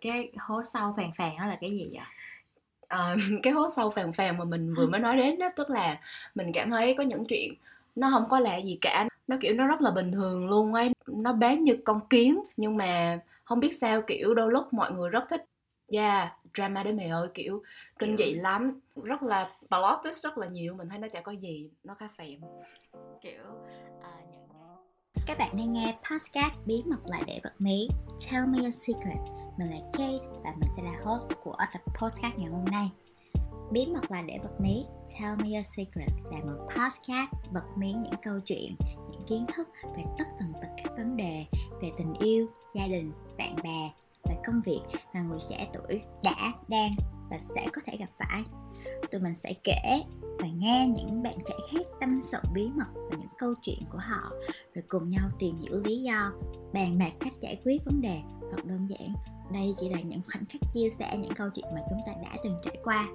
cái hố sâu phàn phàn đó là cái gì vậy? Ờ, cái hố sâu phàn phàn mà mình vừa mới nói đến đó tức là mình cảm thấy có những chuyện nó không có lạ gì cả. Nó kiểu nó rất là bình thường luôn ấy. Nó bán như con kiến nhưng mà không biết sao kiểu đôi lúc mọi người rất thích yeah drama đấy mày ơi kiểu kinh dị lắm. Rất là plot twist rất là nhiều mình thấy nó chả có gì nó khá phèn. Kiểu à, những Các bạn đang nghe podcast bí mật lại để bật mí. Tell me your secret mình là Kate và mình sẽ là host của tập podcast ngày hôm nay Bí mật là để bật mí Tell me your secret là một podcast bật mí những câu chuyện, những kiến thức về tất tần tật các vấn đề về tình yêu, gia đình, bạn bè và công việc mà người trẻ tuổi đã, đang và sẽ có thể gặp phải. Tụi mình sẽ kể và nghe những bạn trẻ khác tâm sự bí mật và những câu chuyện của họ rồi cùng nhau tìm hiểu lý do bàn bạc cách giải quyết vấn đề hoặc đơn giản đây chỉ là những khoảnh khắc chia sẻ những câu chuyện mà chúng ta đã từng trải qua.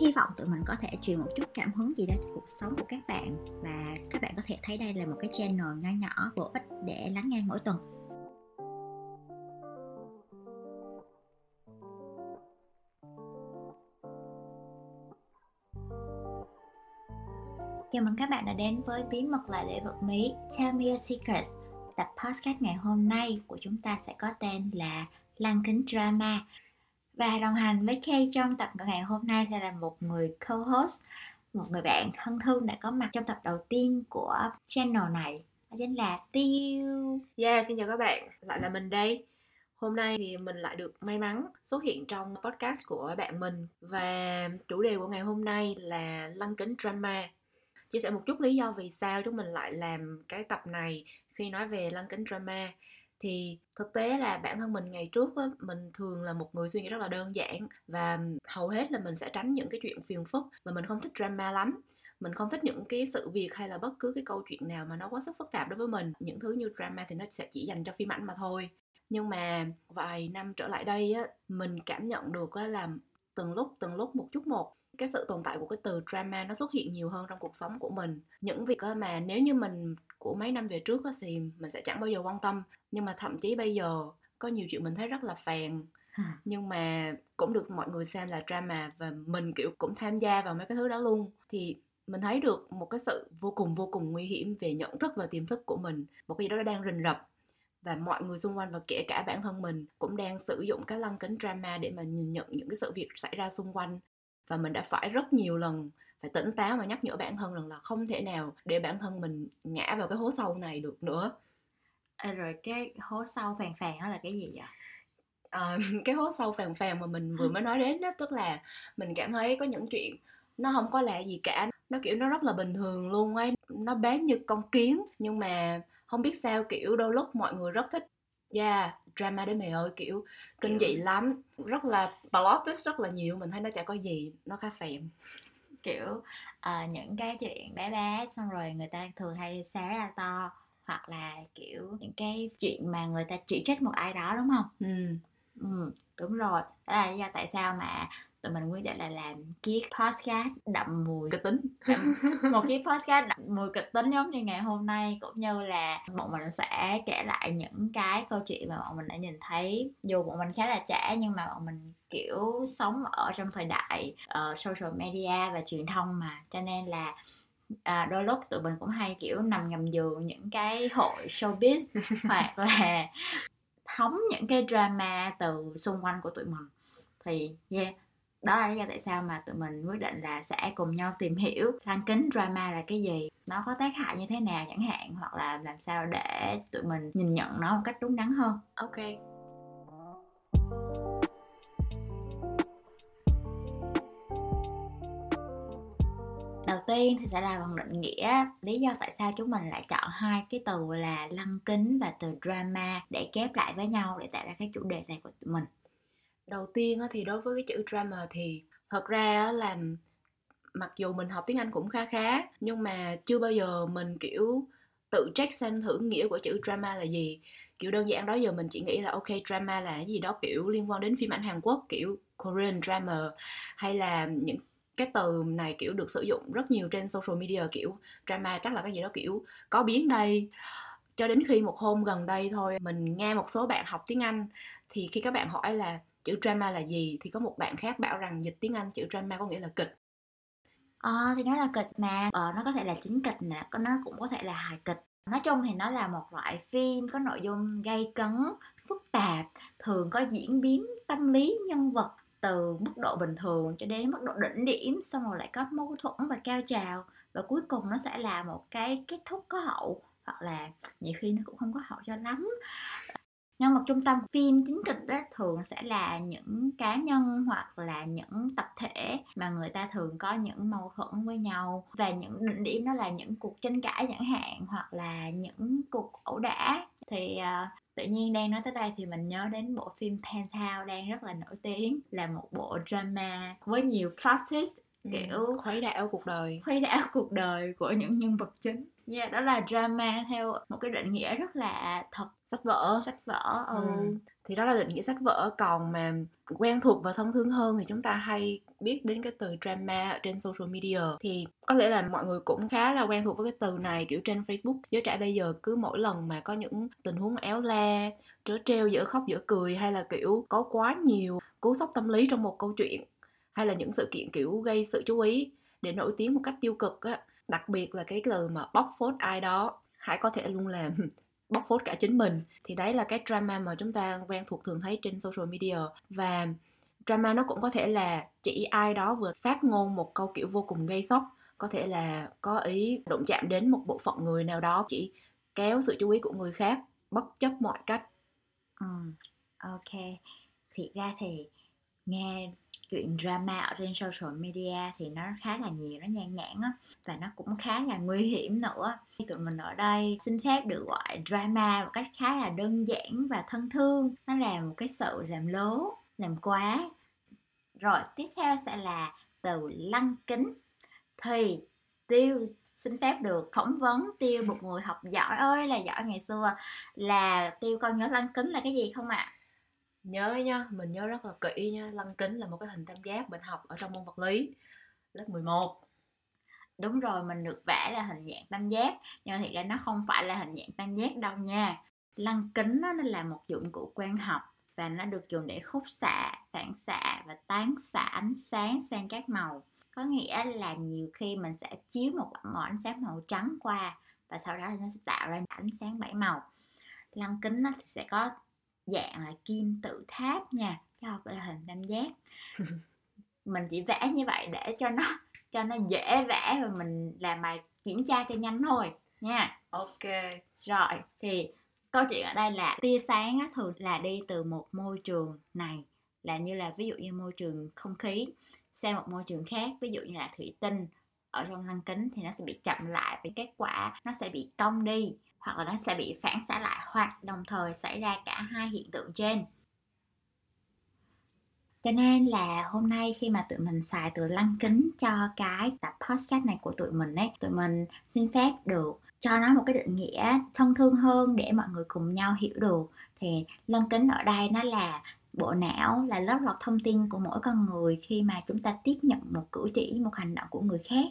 Hy vọng tụi mình có thể truyền một chút cảm hứng gì đó cho cuộc sống của các bạn và các bạn có thể thấy đây là một cái channel nho nhỏ bổ ích để lắng nghe mỗi tuần. Chào mừng các bạn đã đến với Bí mật là để vật mí Tell me your secrets, Tập podcast ngày hôm nay của chúng ta sẽ có tên là Lăng kính drama. Và đồng hành với Kay trong tập ngày hôm nay sẽ là một người co-host, Một người bạn thân thương đã có mặt trong tập đầu tiên của channel này, Đó chính là Tiêu. Yeah, xin chào các bạn, lại là mình đây. Hôm nay thì mình lại được may mắn xuất hiện trong podcast của bạn mình. Và chủ đề của ngày hôm nay là lăng kính drama. Chia sẻ một chút lý do vì sao chúng mình lại làm cái tập này khi nói về lăng kính drama thì thực tế là bản thân mình ngày trước á, mình thường là một người suy nghĩ rất là đơn giản và hầu hết là mình sẽ tránh những cái chuyện phiền phức và mình không thích drama lắm. Mình không thích những cái sự việc hay là bất cứ cái câu chuyện nào mà nó quá sức phức tạp đối với mình. Những thứ như drama thì nó sẽ chỉ dành cho phim ảnh mà thôi. Nhưng mà vài năm trở lại đây á mình cảm nhận được á là từng lúc từng lúc một chút một cái sự tồn tại của cái từ drama nó xuất hiện nhiều hơn trong cuộc sống của mình. Những việc mà nếu như mình của mấy năm về trước á thì mình sẽ chẳng bao giờ quan tâm. Nhưng mà thậm chí bây giờ có nhiều chuyện mình thấy rất là phèn. Nhưng mà cũng được mọi người xem là drama và mình kiểu cũng tham gia vào mấy cái thứ đó luôn. Thì mình thấy được một cái sự vô cùng vô cùng nguy hiểm về nhận thức và tiềm thức của mình. Một cái gì đó đang rình rập và mọi người xung quanh và kể cả bản thân mình cũng đang sử dụng cái lăng kính drama để mà nhìn nhận những cái sự việc xảy ra xung quanh. Và mình đã phải rất nhiều lần phải tỉnh táo và nhắc nhở bản thân rằng là không thể nào để bản thân mình ngã vào cái hố sâu này được nữa. À, rồi cái hố sâu phàn phàn đó là cái gì vậy? Ờ, cái hố sâu phàn phàn mà mình vừa mới nói đến đó tức là mình cảm thấy có những chuyện nó không có lạ gì cả. Nó kiểu nó rất là bình thường luôn ấy. Nó bán như con kiến nhưng mà không biết sao kiểu đôi lúc mọi người rất thích yeah drama đấy mày ơi kiểu kinh dị lắm. Rất là plot twist rất là nhiều mình thấy nó chả có gì nó khá phèn kiểu à, những cái chuyện bé bé xong rồi người ta thường hay xé ra to hoặc là kiểu những cái chuyện mà người ta chỉ trích một ai đó đúng không ừ. ừ đúng rồi đó là lý do tại sao mà tụi mình quyết định là làm chiếc podcast đậm mùi kịch tính. Đậm, một chiếc podcast đậm mùi kịch tính giống như ngày hôm nay cũng như là bọn mình sẽ kể lại những cái câu chuyện mà bọn mình đã nhìn thấy. Dù bọn mình khá là trẻ nhưng mà bọn mình kiểu sống ở trong thời đại uh, social media và truyền thông mà. Cho nên là à, đôi lúc tụi mình cũng hay kiểu nằm ngầm giường những cái hội showbiz hoặc là hóng những cái drama từ xung quanh của tụi mình. Thì yeah đó là lý do tại sao mà tụi mình quyết định là sẽ cùng nhau tìm hiểu lăng kính drama là cái gì nó có tác hại như thế nào chẳng hạn hoặc là làm sao để tụi mình nhìn nhận nó một cách đúng đắn hơn. Ok. Đầu tiên thì sẽ là phần định nghĩa lý do tại sao chúng mình lại chọn hai cái từ là lăng kính và từ drama để kép lại với nhau để tạo ra cái chủ đề này của tụi mình đầu tiên thì đối với cái chữ drama thì thật ra là mặc dù mình học tiếng Anh cũng khá khá, nhưng mà chưa bao giờ mình, kiểu, tự check xem thử nghĩa của chữ drama là gì. Kiểu, đơn giản đó, giờ mình chỉ nghĩ là, ok drama là cái gì đó, kiểu, liên quan đến phim ảnh Hàn Quốc, kiểu, Korean drama hay là những cái từ này, kiểu, được sử dụng rất nhiều trên social media, kiểu drama chắc là cái gì đó, kiểu, có biến đây. Cho đến khi một hôm gần đây thôi, mình nghe một số bạn học tiếng Anh, thì khi các bạn hỏi là chữ drama là gì? Thì có một bạn khác bảo rằng dịch tiếng Anh chữ drama có nghĩa là kịch. Ờ thì nó là kịch mà. Ờ, nó có thể là chính kịch nè nó cũng có thể là hài kịch. Nói chung thì nó là một loại phim có nội dung gây cấn phức tạp thường có diễn biến tâm lý nhân vật từ mức độ bình thường cho đến mức độ đỉnh điểm xong rồi lại có mâu thuẫn và cao trào. Và cuối cùng nó sẽ là một cái kết thúc có hậu hoặc là nhiều khi nó cũng không có hậu cho lắm nhân vật trung tâm phim chính kịch đó thường sẽ là những cá nhân hoặc là những tập thể mà người ta thường có những mâu thuẫn với nhau. Và những đỉnh điểm đó là những cuộc tranh cãi chẳng hạn hoặc là những cuộc ẩu đả. Thì uh, tự nhiên đang nói tới đây thì mình nhớ đến bộ phim Penthouse đang rất là nổi tiếng là một bộ drama với nhiều plot twist Ừ, kiểu khuấy đảo cuộc đời. khuấy đảo cuộc đời của những nhân vật chính yeah, đó là drama theo một cái định nghĩa rất là thật sách vở sách vở ừ. Ừ. thì đó là định nghĩa sách vở còn mà quen thuộc và thông thường hơn thì chúng ta hay biết đến cái từ drama ở trên social media thì có lẽ là mọi người cũng khá là quen thuộc với cái từ này kiểu trên Facebook giới trẻ bây giờ cứ mỗi lần mà có những tình huống éo le trớ treo giữa khóc giữa cười hay là kiểu có quá nhiều cú sốc tâm lý trong một câu chuyện hay là những sự kiện kiểu gây sự chú ý để nổi tiếng một cách tiêu cực á đặc biệt là cái từ mà bóc phốt ai đó, hãy có thể luôn làm bóc phốt cả chính mình. Thì đấy là cái drama mà chúng ta quen thuộc thường thấy trên social media. Và drama nó cũng có thể là chỉ ai đó vừa phát ngôn một câu kiểu vô cùng gây sốc. Có thể là có ý đụng chạm đến một bộ phận người nào đó, chỉ kéo sự chú ý của người khác, bất chấp mọi cách. Ừ. ok. Thiệt ra thì nghe chuyện drama ở trên social media thì nó khá là nhiều, nó nhan nhản á, và nó cũng khá là nguy hiểm nữa. Tụi mình ở đây xin phép được gọi drama một cách khá là đơn giản và thân thương, nó là một cái sự làm lố, làm quá. Rồi tiếp theo sẽ là từ lăng kính. Thì tiêu xin phép được phỏng vấn, tiêu một người học giỏi ơi là giỏi ngày xưa. Là tiêu con nhớ lăng kính là cái gì không ạ? à? Nhớ nha mình nhớ rất là kỹ nha lăng kính là một cái hình tam giác mình học ở trong môn vật lý, lớp 11 đúng rồi, mình được vẽ là hình dạng tam giác, nhưng mà thiệt ra nó không phải là hình dạng tam giác đâu nha. Lăng kính nó là một dụng cụ quan học và nó được dùng để khúc xạ, phản xạ và tán xạ ánh sáng sang các màu. Có nghĩa là nhiều khi mình sẽ chiếu một màu ánh sáng màu trắng qua và sau đó nó sẽ tạo ra ánh sáng bảy màu. Lăng kính nó thì sẽ có dạng là kim tự tháp nha chứ không phải là hình tam giác. Mình chỉ vẽ như vậy để cho nó cho nó dễ vẽ và mình làm bài kiểm tra cho nhanh thôi nha. Ok. Rồi thì câu chuyện ở đây là tia sáng á, thường là đi từ một môi trường này là như là ví dụ như môi trường không khí sang một môi trường khác. Ví dụ như là thủy tinh ở trong lăng kính thì nó sẽ bị chậm lại vì kết quả nó sẽ bị cong đi hoặc là nó sẽ bị phản xạ lại hoặc đồng thời xảy ra cả hai hiện tượng trên. Cho nên là hôm nay khi mà tụi mình xài từ lăng kính cho cái tập podcast này của tụi mình ấy, tụi mình xin phép được cho nó một cái định nghĩa thân thương hơn để mọi người cùng nhau hiểu được. Thì lăng kính ở đây nó là bộ não, là lớp lọc thông tin của mỗi con người khi mà chúng ta tiếp nhận một cử chỉ, một hành động của người khác.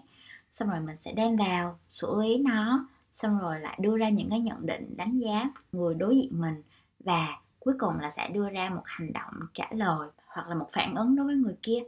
Xong rồi mình sẽ đem vào, xử lý nó xong rồi lại đưa ra những cái nhận định đánh giá người đối diện mình và cuối cùng là sẽ đưa ra một hành động trả lời hoặc là một phản ứng đối với người kia.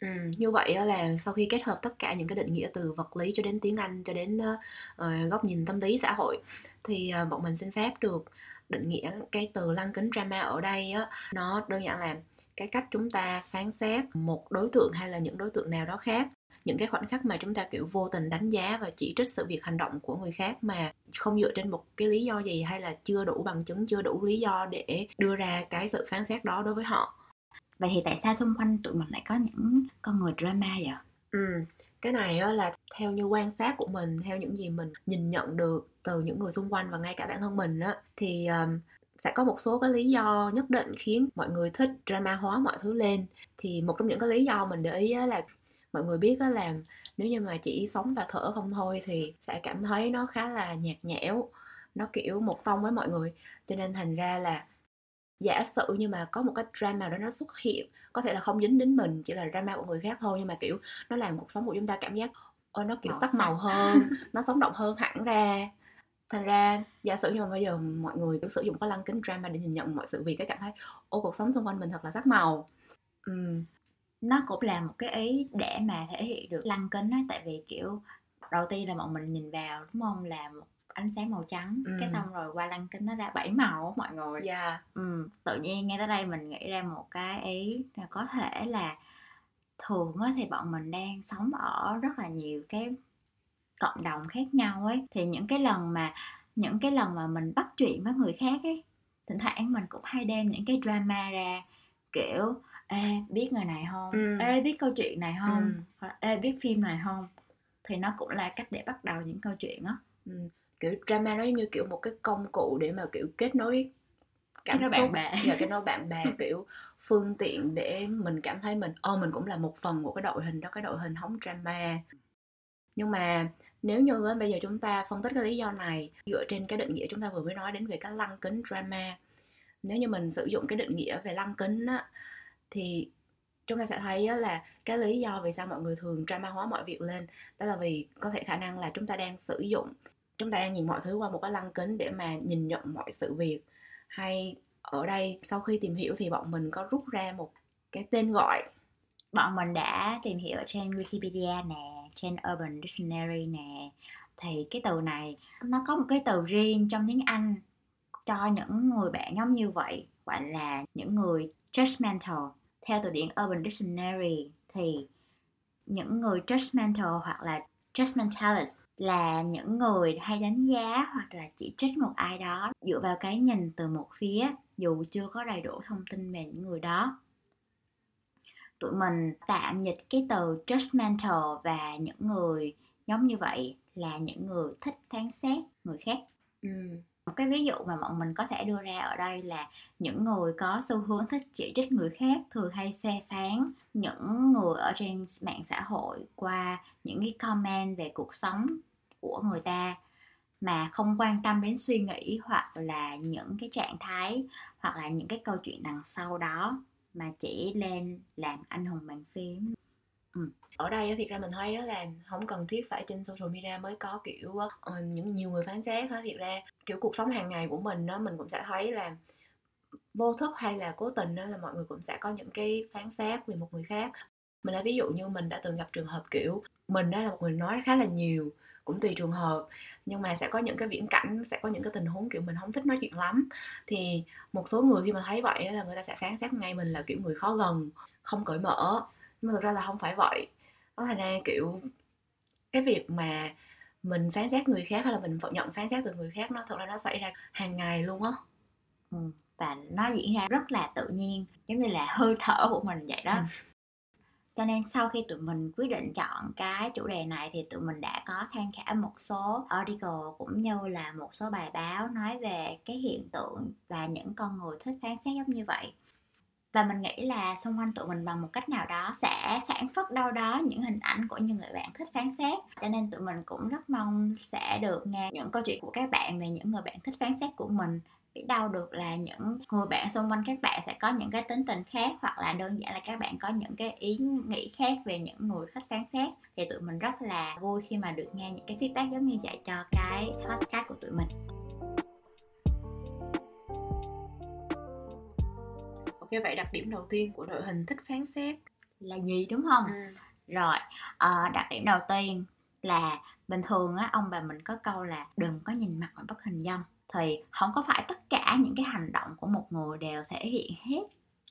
Ừ, như vậy là sau khi kết hợp tất cả những cái định nghĩa từ vật lý cho đến tiếng Anh cho đến uh, góc nhìn tâm lý xã hội thì uh, bọn mình xin phép được định nghĩa cái từ lăng kính drama ở đây á. Nó đơn giản là cái cách chúng ta phán xét một đối tượng hay là những đối tượng nào đó khác những cái khoảnh khắc mà chúng ta kiểu vô tình đánh giá và chỉ trích sự việc hành động của người khác mà không dựa trên một cái lý do gì hay là chưa đủ bằng chứng chưa đủ lý do để đưa ra cái sự phán xét đó đối với họ? Vậy thì tại sao xung quanh tụi mình lại có những con người drama vậy? Ừ cái này là theo như quan sát của mình theo những gì mình nhìn nhận được từ những người xung quanh và ngay cả bản thân mình á thì um, sẽ có một số cái lý do nhất định khiến mọi người thích drama hóa mọi thứ lên. Thì một trong những cái lý do mình để ý là mọi người biết đó là nếu như mà chỉ sống và thở không thôi thì sẽ cảm thấy nó khá là nhạt nhẽo nó kiểu một tông với mọi người. Cho nên thành ra là giả sử như mà có một cái drama đó nó xuất hiện có thể là không dính đến mình chỉ là drama của người khác thôi nhưng mà kiểu nó làm cuộc sống của chúng ta cảm giác ôi nó kiểu sắc màu hơn nó sống động hơn hẳn ra. Thành ra giả sử như mà bây giờ mọi người cứ sử dụng cái lăng kính drama để nhìn nhận mọi sự việc cái cảm thấy ô cuộc sống xung quanh mình thật là sắc màu. Ừ. nó cũng là một cái ý để mà thể hiện được lăng kính á tại vì kiểu đầu tiên là bọn mình nhìn vào đúng không là một ánh sáng màu trắng Ừ. cái xong rồi qua lăng kính nó ra bảy màu mọi người yeah. ừ, tự nhiên ngay tới đây mình nghĩ ra một cái ý là có thể là thường á thì bọn mình đang sống ở rất là nhiều cái cộng đồng khác nhau ấy thì những cái lần mà những cái lần mà mình bắt chuyện với người khác ấy thỉnh thoảng mình cũng hay đem những cái drama ra kiểu ê biết người này không Ừ. ê biết câu chuyện này không Ừ. hoặc là, ê biết phim này không thì nó cũng là cách để bắt đầu những câu chuyện á Ừ. kiểu drama nó giống như kiểu một cái công cụ để mà kiểu kết nối cảm xúc bạn bè. và kết nối bạn bè kiểu phương tiện để mình cảm thấy mình ô mình cũng là một phần của cái đội hình đó cái đội hình hóng drama nhưng mà nếu như bây giờ chúng ta phân tích cái lý do này dựa trên cái định nghĩa chúng ta vừa mới nói đến về cái lăng kính drama nếu như mình sử dụng cái định nghĩa về lăng kính á, thì chúng ta sẽ thấy là cái lý do vì sao mọi người thường drama hóa mọi việc lên đó là vì có thể khả năng là chúng ta đang sử dụng chúng ta đang nhìn mọi thứ qua một cái lăng kính để mà nhìn nhận mọi sự việc. Hay ở đây sau khi tìm hiểu thì bọn mình có rút ra một cái tên gọi. Bọn mình đã tìm hiểu ở trên Wikipedia nè, trên Urban Dictionary nè. Thì cái từ này nó có một cái từ riêng trong tiếng Anh cho những người bạn giống như vậy, gọi là những người judgmental. Theo từ điển Urban Dictionary thì những người judgmental hoặc là judgmentalist là những người hay đánh giá hoặc là chỉ trích một ai đó dựa vào cái nhìn từ một phía, dù chưa có đầy đủ thông tin về những người đó tụi mình tạm dịch cái từ judgmental và những người giống như vậy là những người thích phán xét người khác ừ một cái ví dụ mà bọn mình có thể đưa ra ở đây là những người có xu hướng thích chỉ trích người khác thường hay phê phán những người ở trên mạng xã hội qua những cái comment về cuộc sống của người ta mà không quan tâm đến suy nghĩ hoặc là những cái trạng thái hoặc là những cái câu chuyện đằng sau đó mà chỉ lên làm anh hùng bàn phím. Ừ. ở đây á, thiệt ra mình thấy là không cần thiết phải trên social media mới có kiểu uh, những nhiều người phán xét ha. thiệt ra kiểu cuộc sống hàng ngày của mình đó mình cũng sẽ thấy là vô thức hay là cố tình đó là mọi người cũng sẽ có những cái phán xét về một người khác. Mình lấy ví dụ như mình đã từng gặp trường hợp kiểu mình đó là một người nói khá là nhiều cũng tùy trường hợp nhưng mà sẽ có những cái viễn cảnh sẽ có những cái tình huống kiểu mình không thích nói chuyện lắm. Thì một số người khi mà thấy vậy là người ta sẽ phán xét ngay mình là kiểu người khó gần không cởi mở nhưng mà thực ra là không phải vậy nó thành ra kiểu cái việc mà mình phán xét người khác hay là mình nhận phán xét từ người khác nó thực ra nó xảy ra hàng ngày luôn á ừ. và nó diễn ra rất là tự nhiên giống như là hơi thở của mình vậy đó Ừ. cho nên sau khi tụi mình quyết định chọn cái chủ đề này thì tụi mình đã có tham khảo một số article cũng như là một số bài báo nói về cái hiện tượng và những con người thích phán xét giống như vậy và mình nghĩ là xung quanh tụi mình bằng một cách nào đó sẽ phản phất đâu đó những hình ảnh của những người bạn thích phán xét. Cho nên tụi mình cũng rất mong sẽ được nghe những câu chuyện của các bạn về những người bạn thích phán xét của mình. Biết đâu được là những người bạn xung quanh các bạn sẽ có những cái tính tình khác, hoặc là đơn giản là các bạn có những cái ý nghĩ khác về những người thích phán xét. Thì tụi mình rất là vui khi mà được nghe những cái feedback giống như vậy cho cái podcast của tụi mình. Ok vậy đặc điểm đầu tiên của đội hình thích phán xét. Là gì đúng không? Ừ. rồi ờ, đặc điểm đầu tiên là bình thường á ông bà mình có câu là đừng có nhìn mặt mà bất hình dong thì không có phải tất cả những cái hành động của một người đều thể hiện hết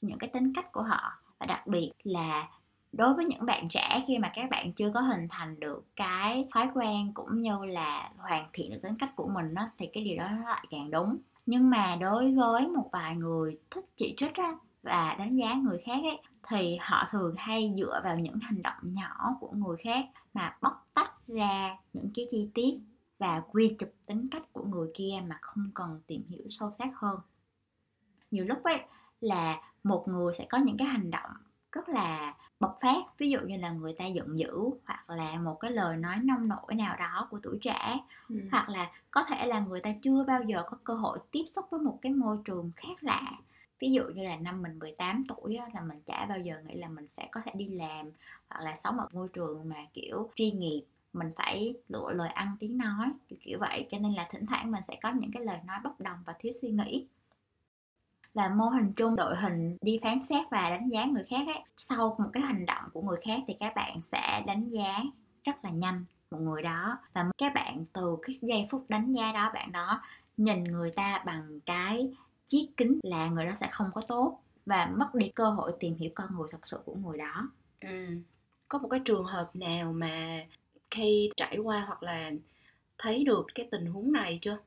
những cái tính cách của họ. Và đặc biệt là đối với những bạn trẻ khi mà các bạn chưa có hình thành được cái thói quen cũng như là hoàn thiện được tính cách của mình á thì cái điều đó nó lại càng đúng. Nhưng mà đối với một vài người thích chỉ trích á và đánh giá người khác ấy thì họ thường hay dựa vào những hành động nhỏ của người khác mà bóc tách ra những cái chi tiết và quy chụp tính cách của người kia mà không cần tìm hiểu sâu sắc hơn nhiều lúc ấy là một người sẽ có những cái hành động rất là bộc phát ví dụ như là người ta giận dữ hoặc là một cái lời nói nông nổi nào đó của tuổi trẻ Ừ. hoặc là có thể là người ta chưa bao giờ có cơ hội tiếp xúc với một cái môi trường khác lạ ví dụ như là năm mình 18 tuổi á, là mình chả bao giờ nghĩ là mình sẽ có thể đi làm hoặc là sống ở môi trường mà kiểu chuyên nghiệp mình phải lựa lời ăn tiếng nói kiểu, kiểu vậy. Cho nên là thỉnh thoảng mình sẽ có những cái lời nói bất đồng và thiếu suy nghĩ. Và mô hình chung đội hình đi phán xét và đánh giá người khác ấy, sau một cái hành động của người khác thì các bạn sẽ đánh giá rất là nhanh một người đó. Và các bạn từ cái giây phút đánh giá đó bạn đó nhìn người ta bằng cái chiếc kính là người đó sẽ không có tốt và mất đi cơ hội tìm hiểu con người thật sự của người đó. Ừ. có một cái trường hợp nào mà khi trải qua hoặc là thấy được cái tình huống này chưa?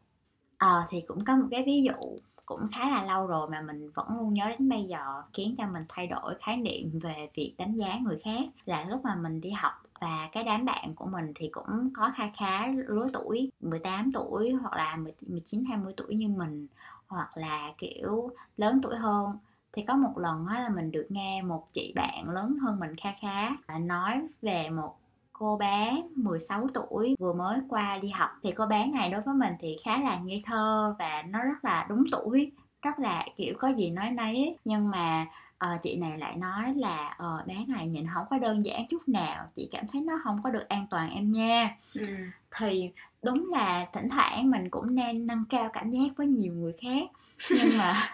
Ờ à, thì cũng có một cái ví dụ cũng khá là lâu rồi mà mình vẫn luôn nhớ đến bây giờ khiến cho mình thay đổi khái niệm về việc đánh giá người khác. Là lúc mà mình đi học và cái đám bạn của mình thì cũng có kha khá lứa tuổi 18 tuổi hoặc là 19 20 tuổi như mình hoặc là kiểu lớn tuổi hơn. Thì có một lần á là mình được nghe một chị bạn lớn hơn mình kha khá à, nói về một cô bé 16 tuổi vừa mới qua đi học. Thì cô bé này đối với mình thì khá là ngây thơ và nó rất là đúng tuổi rất là kiểu có gì nói nấy. Nhưng mà uh, chị này lại nói là uh, bé này nhìn không có đơn giản chút nào chị cảm thấy nó không có được an toàn em nha. Ừ thì đúng là thỉnh thoảng mình cũng nên nâng cao cảnh giác với nhiều người khác. Nhưng mà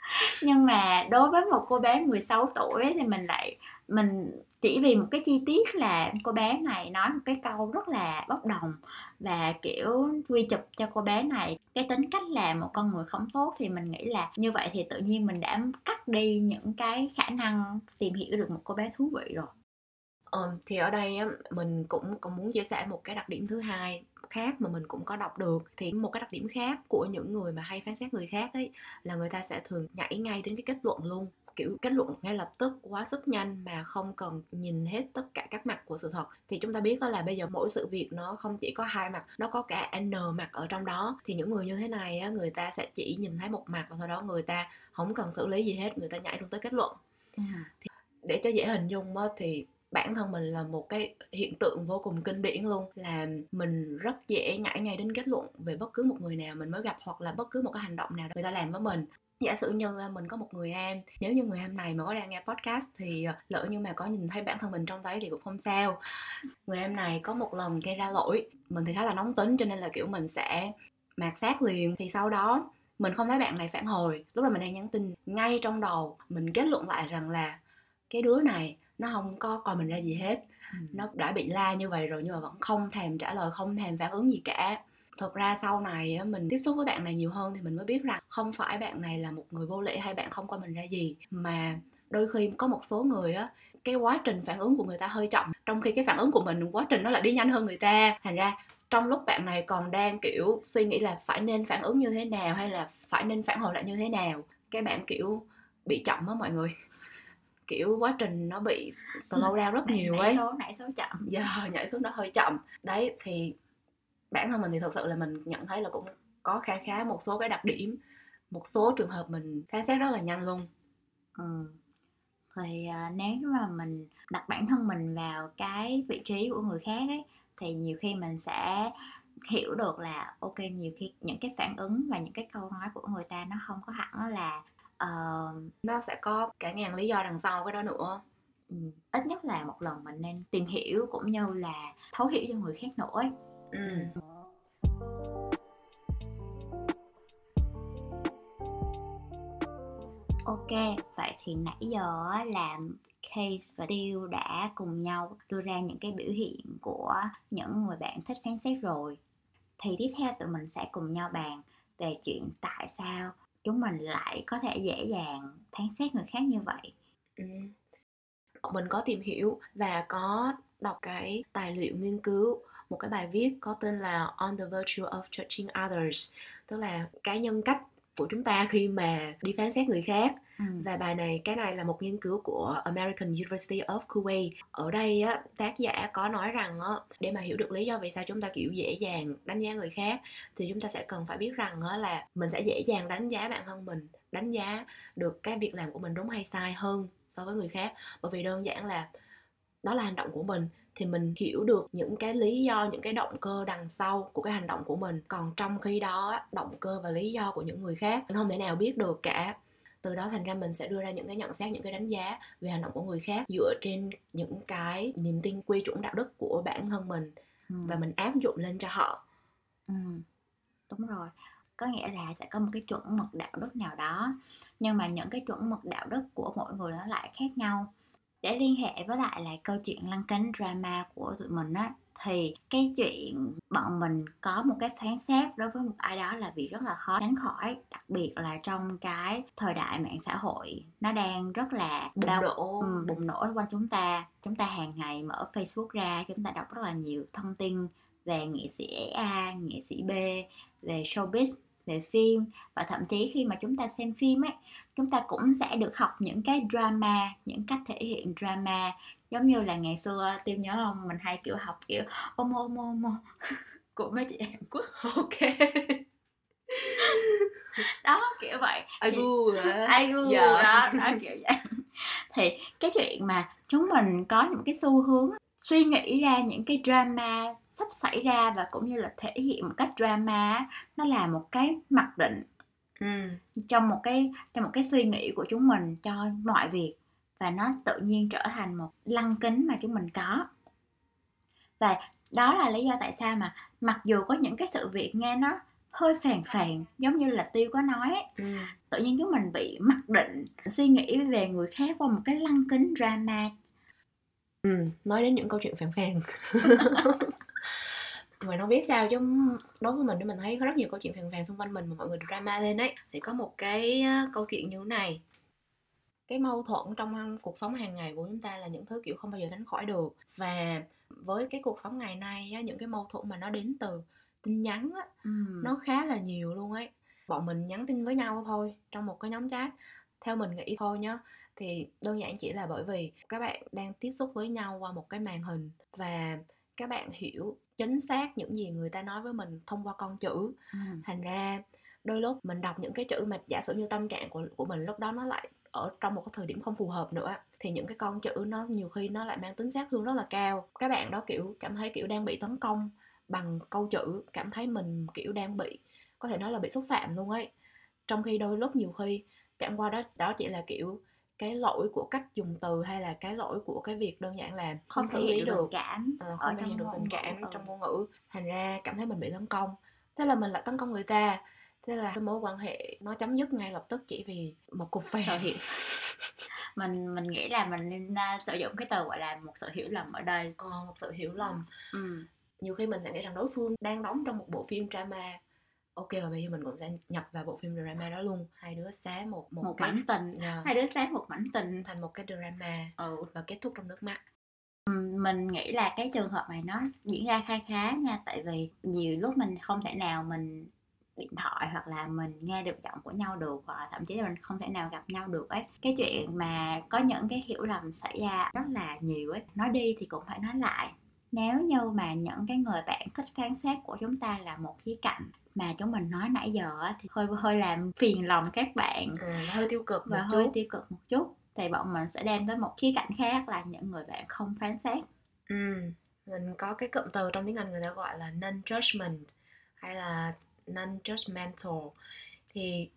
nhưng mà đối với một cô bé 16 tuổi thì mình lại, mình chỉ vì một cái chi tiết là cô bé này nói một cái câu rất là bốc đồng và, kiểu, quy chụp cho cô bé này. Cái tính cách là một con người không tốt thì mình nghĩ là như vậy thì tự nhiên mình đã cắt đi những cái khả năng tìm hiểu được một cô bé thú vị rồi ờ, thì ở đây á, mình cũng cũng muốn chia sẻ một cái đặc điểm thứ hai khác mà mình cũng có đọc được. Thì một cái đặc điểm khác của những người mà hay phán xét người khác ấy là người ta sẽ thường nhảy ngay đến cái kết luận luôn. Kiểu kết luận ngay lập tức quá sức nhanh mà không cần nhìn hết tất cả các mặt của sự thật. Thì chúng ta biết đó là bây giờ mỗi sự việc nó không chỉ có hai mặt nó có cả n mặt ở trong đó. Thì những người như thế này á, người ta sẽ chỉ nhìn thấy một mặt và sau đó người ta không cần xử lý gì hết người ta nhảy luôn tới kết luận. À. thì để cho dễ hình dung á, thì bản thân mình là một cái hiện tượng vô cùng kinh điển luôn, là mình rất dễ nhảy ngay đến kết luận về bất cứ một người nào mình mới gặp hoặc là bất cứ một cái hành động nào người ta làm với mình. Giả sử như mình có một người em nếu như người em này mà có đang nghe podcast thì ờ, lỡ như mà có nhìn thấy bản thân mình trong đấy thì cũng không sao. Người em này có một lần gây ra lỗi, mình thì khá là nóng tính cho nên là, kiểu, mình sẽ mạt sát liền. Thì sau đó, mình không thấy bạn này phản hồi, lúc đó mình đang nhắn tin ngay trong đầu, mình kết luận lại rằng là, cái đứa này nó không có coi mình ra gì hết. Ừ. nó đã bị la như vậy rồi nhưng mà vẫn không thèm trả lời không thèm phản ứng gì cả. Thực ra sau này mình tiếp xúc với bạn này nhiều hơn thì mình mới biết rằng không phải bạn này là một người vô lễ hay bạn không coi mình ra gì mà đôi khi có một số người á cái quá trình phản ứng của người ta hơi chậm. Trong khi cái phản ứng của mình quá trình nó lại đi nhanh hơn người ta. Thành ra trong lúc bạn này còn đang kiểu suy nghĩ là phải nên phản ứng như thế nào hay là phải nên phản hồi lại như thế nào cái bạn kiểu bị chậm á mọi người kiểu quá trình nó bị slow down rất nhiều ấy. nãy số nãy số chậm. Giờ yeah, nhảy xuống nó hơi chậm. Đấy thì bản thân mình thì thật sự là mình nhận thấy là cũng có khá khá một số cái đặc điểm. Một số trường hợp mình phán xét rất là nhanh luôn. Ừ. thì à, nếu mà mình đặt bản thân mình vào cái vị trí của người khác ấy thì nhiều khi mình sẽ hiểu được là ok nhiều khi những cái phản ứng và những cái câu nói của người ta nó không có hẳn là uh, nó sẽ có cả ngàn lý do đằng sau cái đó nữa ừ. ít nhất là một lần mình nên tìm hiểu cũng như là thấu hiểu cho người khác nữa ấy. Ừ. Ok, vậy thì nãy giờ làm Case và Tiêu đã cùng nhau đưa ra những cái biểu hiện của những người bạn thích phán xét rồi. Thì tiếp theo tụi mình sẽ cùng nhau bàn về chuyện tại sao chúng mình lại có thể dễ dàng phán xét người khác như vậy. Ừ. Mình có tìm hiểu và có đọc cái tài liệu nghiên cứu, một cái bài viết có tên là On the Virtue of Judging Others, tức là cái nhân cách của chúng ta khi mà đi phán xét người khác ừ. và bài này cái này là một nghiên cứu của American University of Kuwait. Ở đây á, tác giả có nói rằng á, để mà hiểu được lý do vì sao chúng ta kiểu dễ dàng đánh giá người khác thì chúng ta sẽ cần phải biết rằng á, là mình sẽ dễ dàng đánh giá bản thân mình đánh giá được cái việc làm của mình đúng hay sai hơn so với người khác. Bởi vì đơn giản là đó là hành động của mình thì mình hiểu được những cái lý do những cái động cơ đằng sau của cái hành động của mình. Còn trong khi đó động cơ và lý do của những người khác mình không thể nào biết được cả từ đó thành ra mình sẽ đưa ra những cái nhận xét những cái đánh giá về hành động của người khác dựa trên những cái niềm tin quy chuẩn đạo đức của bản thân mình ừ. và mình áp dụng lên cho họ ừ. đúng rồi có nghĩa là sẽ có một cái chuẩn mực đạo đức nào đó nhưng mà những cái chuẩn mực đạo đức của mỗi người nó lại khác nhau để liên hệ với lại là câu chuyện lăng kính drama của tụi mình á thì cái chuyện bọn mình có một cái phán xét đối với một ai đó là việc rất là khó tránh khỏi đặc biệt là trong cái thời đại mạng xã hội nó đang rất là bùng nổ. ừ, bùng nổ quanh chúng ta. Chúng ta hàng ngày mở Facebook ra chúng ta đọc rất là nhiều thông tin về nghệ sĩ A, nghệ sĩ B, về showbiz, về phim. Và thậm chí khi mà chúng ta xem phim ấy, chúng ta cũng sẽ được học những cái drama, những cách thể hiện drama. Giống như là ngày xưa tiêu nhớ không? Mình hay kiểu học kiểu ôm ôm ôm ôm của mấy chị em quốc. Ok. Đó kiểu vậy. Ai gu ai gu Dạ. đó đó kiểu vậy. Thì cái chuyện mà chúng mình có những cái xu hướng suy nghĩ ra những cái drama sắp xảy ra và cũng như là thể hiện một cách drama nó là một cái mặc định ừ. trong một cái trong một cái suy nghĩ của chúng mình cho mọi việc và nó tự nhiên trở thành một lăng kính mà chúng mình có và đó là lý do tại sao mà mặc dù có những cái sự việc nghe nó hơi phàn phàn giống như là tiêu có nói ấy, Ừ. tự nhiên chúng mình bị mặc định suy nghĩ về người khác qua một cái lăng kính drama Ừ. nói đến những câu chuyện phàn phàn mà nó biết sao chứ đối với mình thì mình thấy có rất nhiều câu chuyện phàn phàn xung quanh mình mà mọi người drama lên ấy. Thì có một cái câu chuyện như thế này. Cái mâu thuẫn trong cuộc sống hàng ngày của chúng ta là những thứ kiểu không bao giờ tránh khỏi được. Và với cái cuộc sống ngày nay á, những cái mâu thuẫn mà nó đến từ tin nhắn á, Ừm. nó khá là nhiều luôn ấy. Bọn mình nhắn tin với nhau thôi trong một cái nhóm chat. Theo mình nghĩ thôi nhá thì đơn giản chỉ là bởi vì các bạn đang tiếp xúc với nhau qua một cái màn hình và các bạn hiểu chính xác những gì người ta nói với mình thông qua con chữ. Ừm. thành ra đôi lúc mình đọc những cái chữ mà giả sử như tâm trạng của của mình lúc đó nó lại ở trong một cái thời điểm không phù hợp nữa thì những cái con chữ nó nhiều khi nó lại mang tính sát thương rất là cao. Các bạn đó kiểu cảm thấy kiểu đang bị tấn công bằng câu chữ cảm thấy mình kiểu đang bị có thể nói là bị xúc phạm luôn ấy. Trong khi đôi lúc nhiều khi chẳng qua đó đó chỉ là kiểu cái lỗi của cách dùng từ hay là cái lỗi của cái việc đơn giản là không xử lý được tình cảm Ờ, ở không thể hiện được ngôn tình cảm ừ. trong ngôn ngữ. Thành ra cảm thấy mình bị tấn công. Thế là mình lại tấn công người ta. Thế là cái mối quan hệ nó chấm dứt ngay lập tức chỉ vì một cục phèn mình mình nghĩ là mình nên uh, sử dụng cái từ gọi là một sự hiểu lầm ở đây. Ờ, một sự hiểu lầm. Ừ. nhiều khi mình sẽ nghĩ rằng đối phương đang đóng trong một bộ phim drama ok và bây giờ mình cũng sẽ nhập vào bộ phim drama đó luôn. Hai đứa xé một một, một cái mảnh tình. Dạ, hai đứa sáng một mảnh tình. Thành một cái drama ừ. và kết thúc trong nước mắt. Mình nghĩ là cái trường hợp này nó diễn ra khá khá nha. Tại vì nhiều lúc mình không thể nào mình điện thoại hoặc là mình nghe được giọng của nhau được hoặc là thậm chí là mình không thể nào gặp nhau được ấy. Cái chuyện mà có những cái hiểu lầm xảy ra rất là nhiều ấy. Nói đi thì cũng phải nói lại. Nếu như mà những cái người bạn thích phán xét của chúng ta là một khía cạnh mà chúng mình nói nãy giờ thì hơi hơi làm phiền lòng các bạn. Ừ, hơi tiêu cực và hơi chút. tiêu cực một chút. Thì bọn mình sẽ đem tới một khía cạnh khác là những người bạn không phán xét. Ừ. mình có cái cụm từ trong tiếng Anh người ta gọi là non judgment hay là non judgmental thì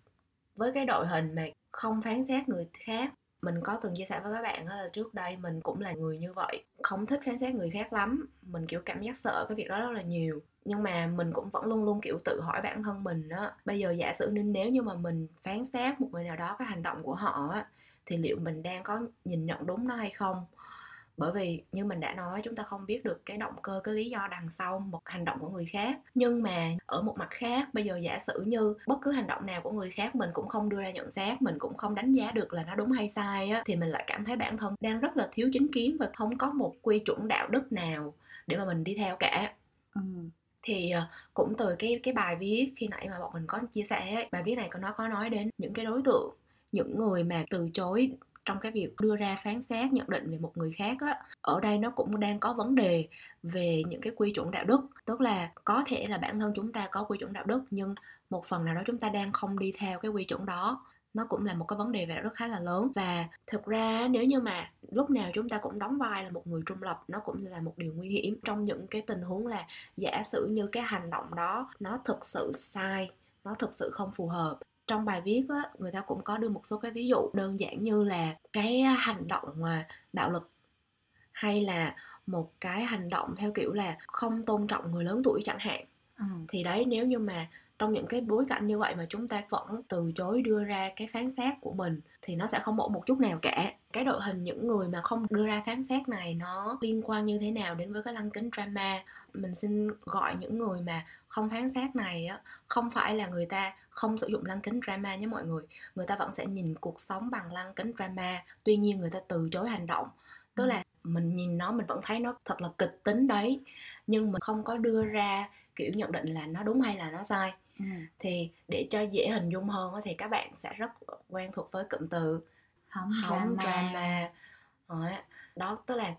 với cái đội hình mà không phán xét người khác mình có từng chia sẻ với các bạn là trước đây mình cũng là người như vậy. Không thích phán xét người khác lắm. Mình kiểu cảm giác sợ cái việc đó rất là nhiều nhưng mà mình cũng vẫn luôn luôn, kiểu, tự hỏi bản thân mình á, bây giờ giả sử nên nếu như mà mình phán xét một người nào đó cái hành động của họ á, thì liệu mình đang có nhìn nhận đúng nó hay không? Bởi vì như mình đã nói, chúng ta không biết được cái động cơ, cái lý do đằng sau một hành động của người khác. Nhưng mà ở một mặt khác, bây giờ giả sử như bất cứ hành động nào của người khác, mình cũng không đưa ra nhận xét, mình cũng không đánh giá được là nó đúng hay sai á, thì mình lại cảm thấy bản thân đang rất là thiếu chính kiến và không có một quy chuẩn đạo đức nào để mà mình đi theo cả. Ừ thì ờ, cũng từ cái cái bài viết khi nãy mà bọn mình có chia sẻ ấy, bài viết này có nó có nói đến những cái đối tượng những người mà từ chối trong cái việc đưa ra phán xét nhận định về một người khác á. Ở đây nó cũng đang có vấn đề về những cái quy chuẩn đạo đức tức là có thể là bản thân chúng ta có quy chuẩn đạo đức nhưng một phần nào đó chúng ta đang không đi theo cái quy chuẩn đó nó cũng là một cái vấn đề về đạo đức khá là lớn. Và thực ra nếu như mà lúc nào chúng ta cũng đóng vai là một người trung lập nó cũng là một điều nguy hiểm trong những cái tình huống là giả sử như cái hành động đó nó thực sự sai nó thực sự không phù hợp. Trong bài viết á, người ta cũng có đưa một số cái ví dụ đơn giản như là cái hành động mà bạo lực hay là một cái hành động theo kiểu là không tôn trọng người lớn tuổi chẳng hạn. Ừ. thì đấy nếu như mà trong những cái bối cảnh như vậy mà chúng ta vẫn từ chối đưa ra cái phán xét của mình, thì nó sẽ không ổn một chút nào cả. Cái đội hình những người mà không đưa ra phán xét này nó liên quan như thế nào đến với cái lăng kính drama? Mình xin gọi những người mà không phán xét này á, không phải là người ta không sử dụng lăng kính drama nhé mọi người. Người ta vẫn sẽ nhìn cuộc sống bằng lăng kính drama, tuy nhiên người ta từ chối hành động. Tức là mình nhìn nó, mình vẫn thấy nó thật là kịch tính đấy, nhưng mình không có đưa ra kiểu nhận định là nó đúng hay là nó sai. Ừ. thì để cho dễ hình dung hơn thì các bạn sẽ rất quen thuộc với cụm từ hóng, hóng drama, drama. Đó tức là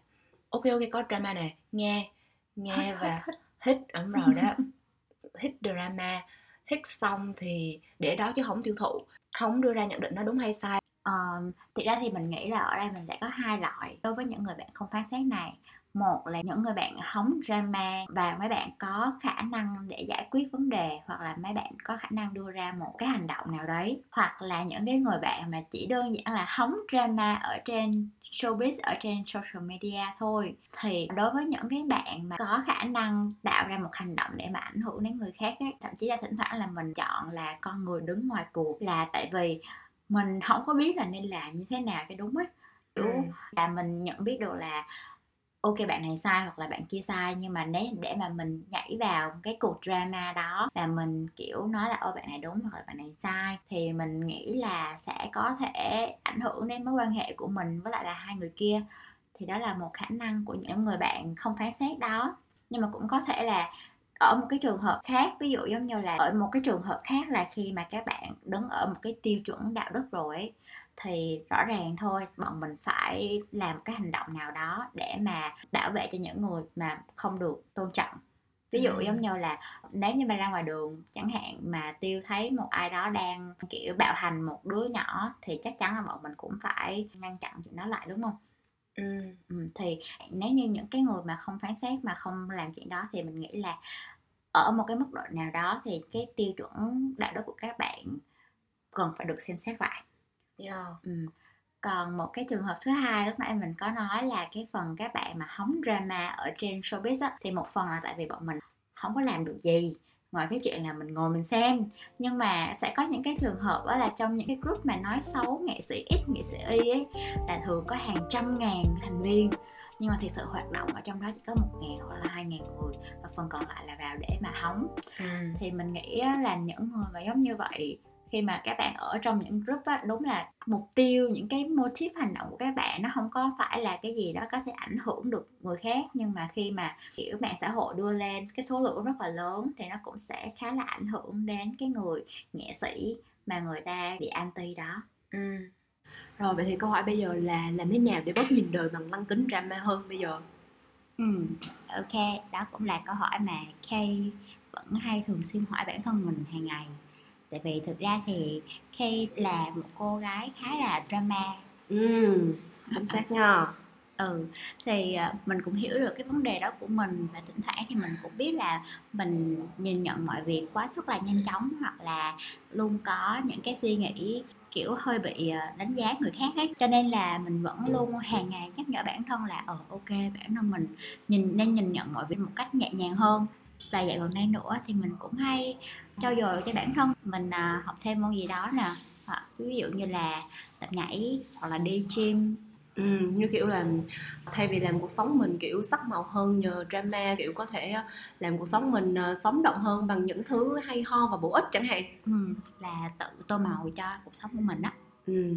ok ok có drama nè nghe nghe và hit ấm rồi đó. Hit drama hit xong thì để đó chứ không tiêu thụ. Không đưa ra nhận định nó đúng hay sai Um, thì ra thì mình nghĩ là ở đây mình sẽ có hai loại đối với những người bạn không phán xét này. Một là những người bạn hóng drama và mấy bạn có khả năng để giải quyết vấn đề hoặc là mấy bạn có khả năng đưa ra một cái hành động nào đấy. Hoặc là những cái người bạn mà chỉ đơn giản là hóng drama ở trên showbiz ở trên social media thôi. Thì đối với những cái bạn mà có khả năng tạo ra một hành động để mà ảnh hưởng đến người khác ấy, thậm chí là thỉnh thoảng là mình chọn là con người đứng ngoài cuộc là tại vì mình không có biết là nên làm như thế nào cho đúng ấy. Kiểu Ừ. là mình nhận biết được là ok bạn này sai hoặc là bạn kia sai nhưng mà nếu để mà mình nhảy vào cái cuộc drama đó và mình kiểu nói là ô bạn này đúng hoặc là bạn này sai thì mình nghĩ là sẽ có thể ảnh hưởng đến mối quan hệ của mình với lại là hai người kia. Thì đó là một khả năng của những người bạn không phán xét đó. Nhưng mà cũng có thể là ở một cái trường hợp khác ví dụ giống như là ở một cái trường hợp khác là khi mà các bạn đứng ở một cái tiêu chuẩn đạo đức rồi ấy, thì rõ ràng thôi bọn mình phải làm cái hành động nào đó để mà bảo vệ cho những người mà không được tôn trọng. Ví dụ giống như là nếu như mà ra ngoài đường chẳng hạn mà tiêu thấy một ai đó đang kiểu bạo hành một đứa nhỏ thì chắc chắn là bọn mình cũng phải ngăn chặn chuyện đó lại đúng không ừ. Ừ, thì nếu như những cái người mà không phán xét mà không làm chuyện đó thì mình nghĩ là ở một cái mức độ nào đó thì cái tiêu chuẩn đạo đức của các bạn cần phải được xem xét lại Yeah. ừ. còn một cái trường hợp thứ hai lúc nãy mình có nói là cái phần các bạn mà hóng drama ở trên showbiz á, thì một phần là tại vì bọn mình không có làm được gì ngoài cái chuyện là mình ngồi mình xem. Nhưng mà sẽ có những cái trường hợp đó là trong những cái group mà nói xấu nghệ sĩ X nghệ sĩ Y ấy là thường có hàng trăm ngàn thành viên. Nhưng mà thực sự hoạt động ở trong đó chỉ có một ngàn hoặc là hai ngàn người và phần còn lại là vào để mà hóng. Ừ. thì mình nghĩ là những người mà giống như vậy khi mà các bạn ở trong những group á đúng là mục tiêu những cái motive hành động của các bạn nó không có phải là cái gì đó có thể ảnh hưởng được người khác nhưng mà khi mà kiểu mạng xã hội đưa lên cái số lượng rất là lớn thì nó cũng sẽ khá là ảnh hưởng đến cái người nghệ sĩ mà người ta bị anti đó Ừ. Rồi vậy thì câu hỏi bây giờ là làm thế nào để bớt nhìn đời bằng lăng kính drama hơn bây giờ? ừ ok đó cũng là câu hỏi mà Kay vẫn hay thường xuyên hỏi bản thân mình hàng ngày tại vì thực ra thì Kay là một cô gái khá là drama. Ừ, chính xác nha. ừ thì ờ, mình cũng hiểu được cái vấn đề đó của mình và thỉnh thoảng thì mình cũng biết là mình nhìn nhận mọi việc quá sức là nhanh chóng hoặc là luôn có những cái suy nghĩ kiểu hơi bị ờ, đánh giá người khác ấy. Cho nên là mình vẫn luôn hàng ngày nhắc nhở bản thân là ờ ok bản thân mình nhìn nên nhìn nhận mọi việc một cách nhẹ nhàng hơn. Và dạo gần đây nữa thì mình cũng hay trau dồi cho bản thân mình à, học thêm môn gì đó nè hoặc ví dụ như là tập nhảy hoặc là đi gym Ừ, như kiểu là thay vì làm cuộc sống mình kiểu sắc màu hơn nhờ drama kiểu có thể làm cuộc sống mình ờ, sống động hơn bằng những thứ hay ho và bổ ích chẳng hạn. ừ, là tự tô màu cho cuộc sống của mình á Ừ.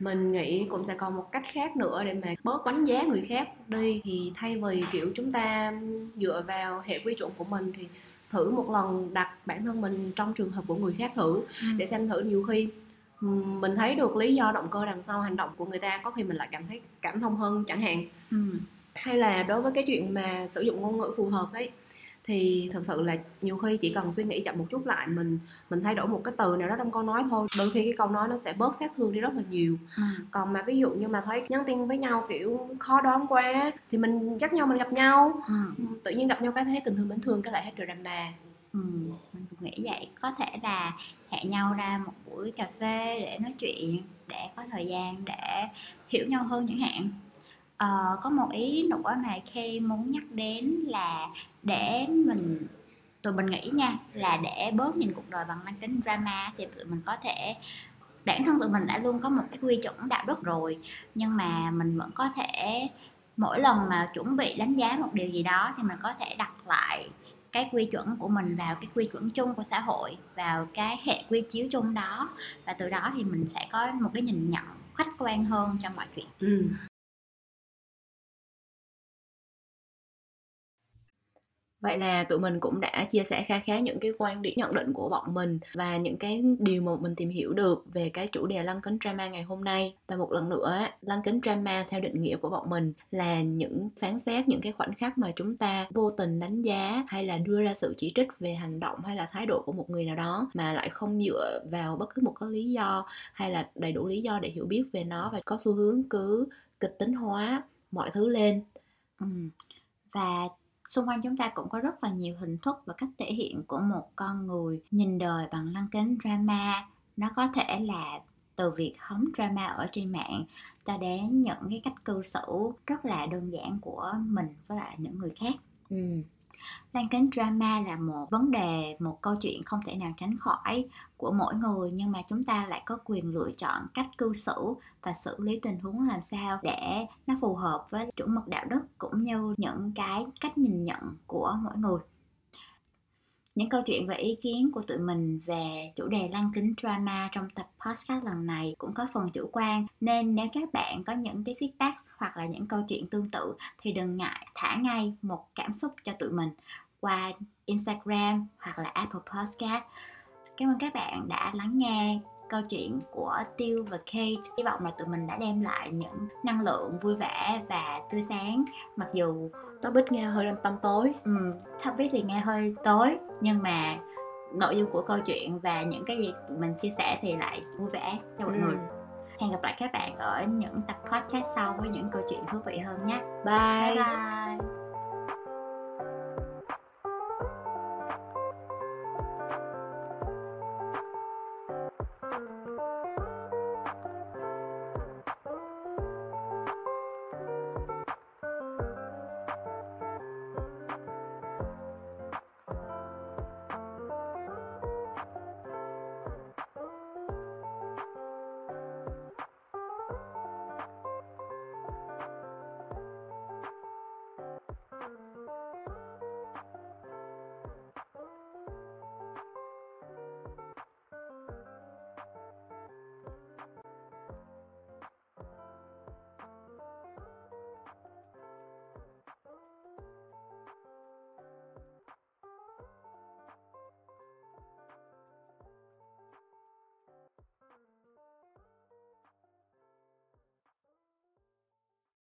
Mình nghĩ cũng sẽ còn một cách khác nữa để mà bớt đánh giá người khác đi thì thay vì kiểu chúng ta dựa vào hệ quy chuẩn của mình thì thử một lần đặt bản thân mình trong trường hợp của người khác thử để xem thử nhiều khi mình thấy được lý do động cơ đằng sau hành động của người ta có khi mình lại cảm thấy cảm thông hơn chẳng hạn ừ. hay là đối với cái chuyện mà sử dụng ngôn ngữ phù hợp ấy thì thật sự là nhiều khi chỉ cần suy nghĩ chậm một chút lại mình mình thay đổi một cái từ nào đó trong câu nói thôi đôi khi cái câu nói nó sẽ bớt sát thương đi rất là nhiều Ừ. còn mà ví dụ như mà thấy nhắn tin với nhau kiểu khó đoán quá thì mình dắt nhau mình gặp nhau Ừ. Ừ, tự nhiên gặp nhau cái thấy tình thương mến thương cái lại hết drama Ừ. mình nghĩ vậy có thể là hẹn nhau ra một buổi cà phê để nói chuyện để có thời gian để hiểu nhau hơn chẳng hạn ờ, có một ý nữa mà khi muốn nhắc đến là để mình tụi mình nghĩ nha là để bớt nhìn cuộc đời bằng mang tính drama thì tụi mình có thể bản thân tụi mình đã luôn có một cái quy chuẩn đạo đức rồi nhưng mà mình vẫn có thể mỗi lần mà chuẩn bị đánh giá một điều gì đó thì mình có thể đặt lại cái quy chuẩn của mình vào cái quy chuẩn chung của xã hội vào cái hệ quy chiếu chung đó và từ đó thì mình sẽ có một cái nhìn nhận khách quan hơn cho mọi chuyện ừ. Vậy là tụi mình cũng đã chia sẻ khá khá những cái quan điểm nhận định của bọn mình và những cái điều mà mình tìm hiểu được về cái chủ đề lăng kính drama ngày hôm nay. Và một lần nữa, lăng kính drama theo định nghĩa của bọn mình là những phán xét, những cái khoảnh khắc mà chúng ta vô tình đánh giá hay là đưa ra sự chỉ trích về hành động hay là thái độ của một người nào đó mà lại không dựa vào bất cứ một cái lý do hay là đầy đủ lý do để hiểu biết về nó và có xu hướng cứ kịch tính hóa mọi thứ lên. Ừ. Và xung quanh chúng ta cũng có rất là nhiều hình thức và cách thể hiện của một con người nhìn đời bằng lăng kính drama. Nó có thể là từ việc hóng drama ở trên mạng cho đến những cái cách cư xử rất là đơn giản của mình với lại những người khác. Ừ lan kính drama là một vấn đề, một câu chuyện không thể nào tránh khỏi của mỗi người, nhưng mà chúng ta lại có quyền lựa chọn cách cư xử và xử lý tình huống làm sao để nó phù hợp với chuẩn mực đạo đức cũng như những cái cách nhìn nhận của mỗi người những câu chuyện và ý kiến của tụi mình về chủ đề lăng kính drama trong tập podcast lần này cũng có phần chủ quan nên nếu các bạn có những cái feedback hoặc là những câu chuyện tương tự thì đừng ngại thả ngay một cảm xúc cho tụi mình qua Instagram hoặc là Apple Podcast. Cảm ơn các bạn đã lắng nghe câu chuyện của Tiêu và Kate. Hy vọng là tụi mình đã đem lại những năng lượng vui vẻ và tươi sáng mặc dù topic nghe hơi tăm tối. Ừ, topic thì nghe hơi tối nhưng mà nội dung của câu chuyện và những cái gì mình chia sẻ thì lại vui vẻ cho mọi ừ. người. Hẹn gặp lại các bạn ở những tập podcast sau với những câu chuyện thú vị hơn nhé. Bye. Bye bye.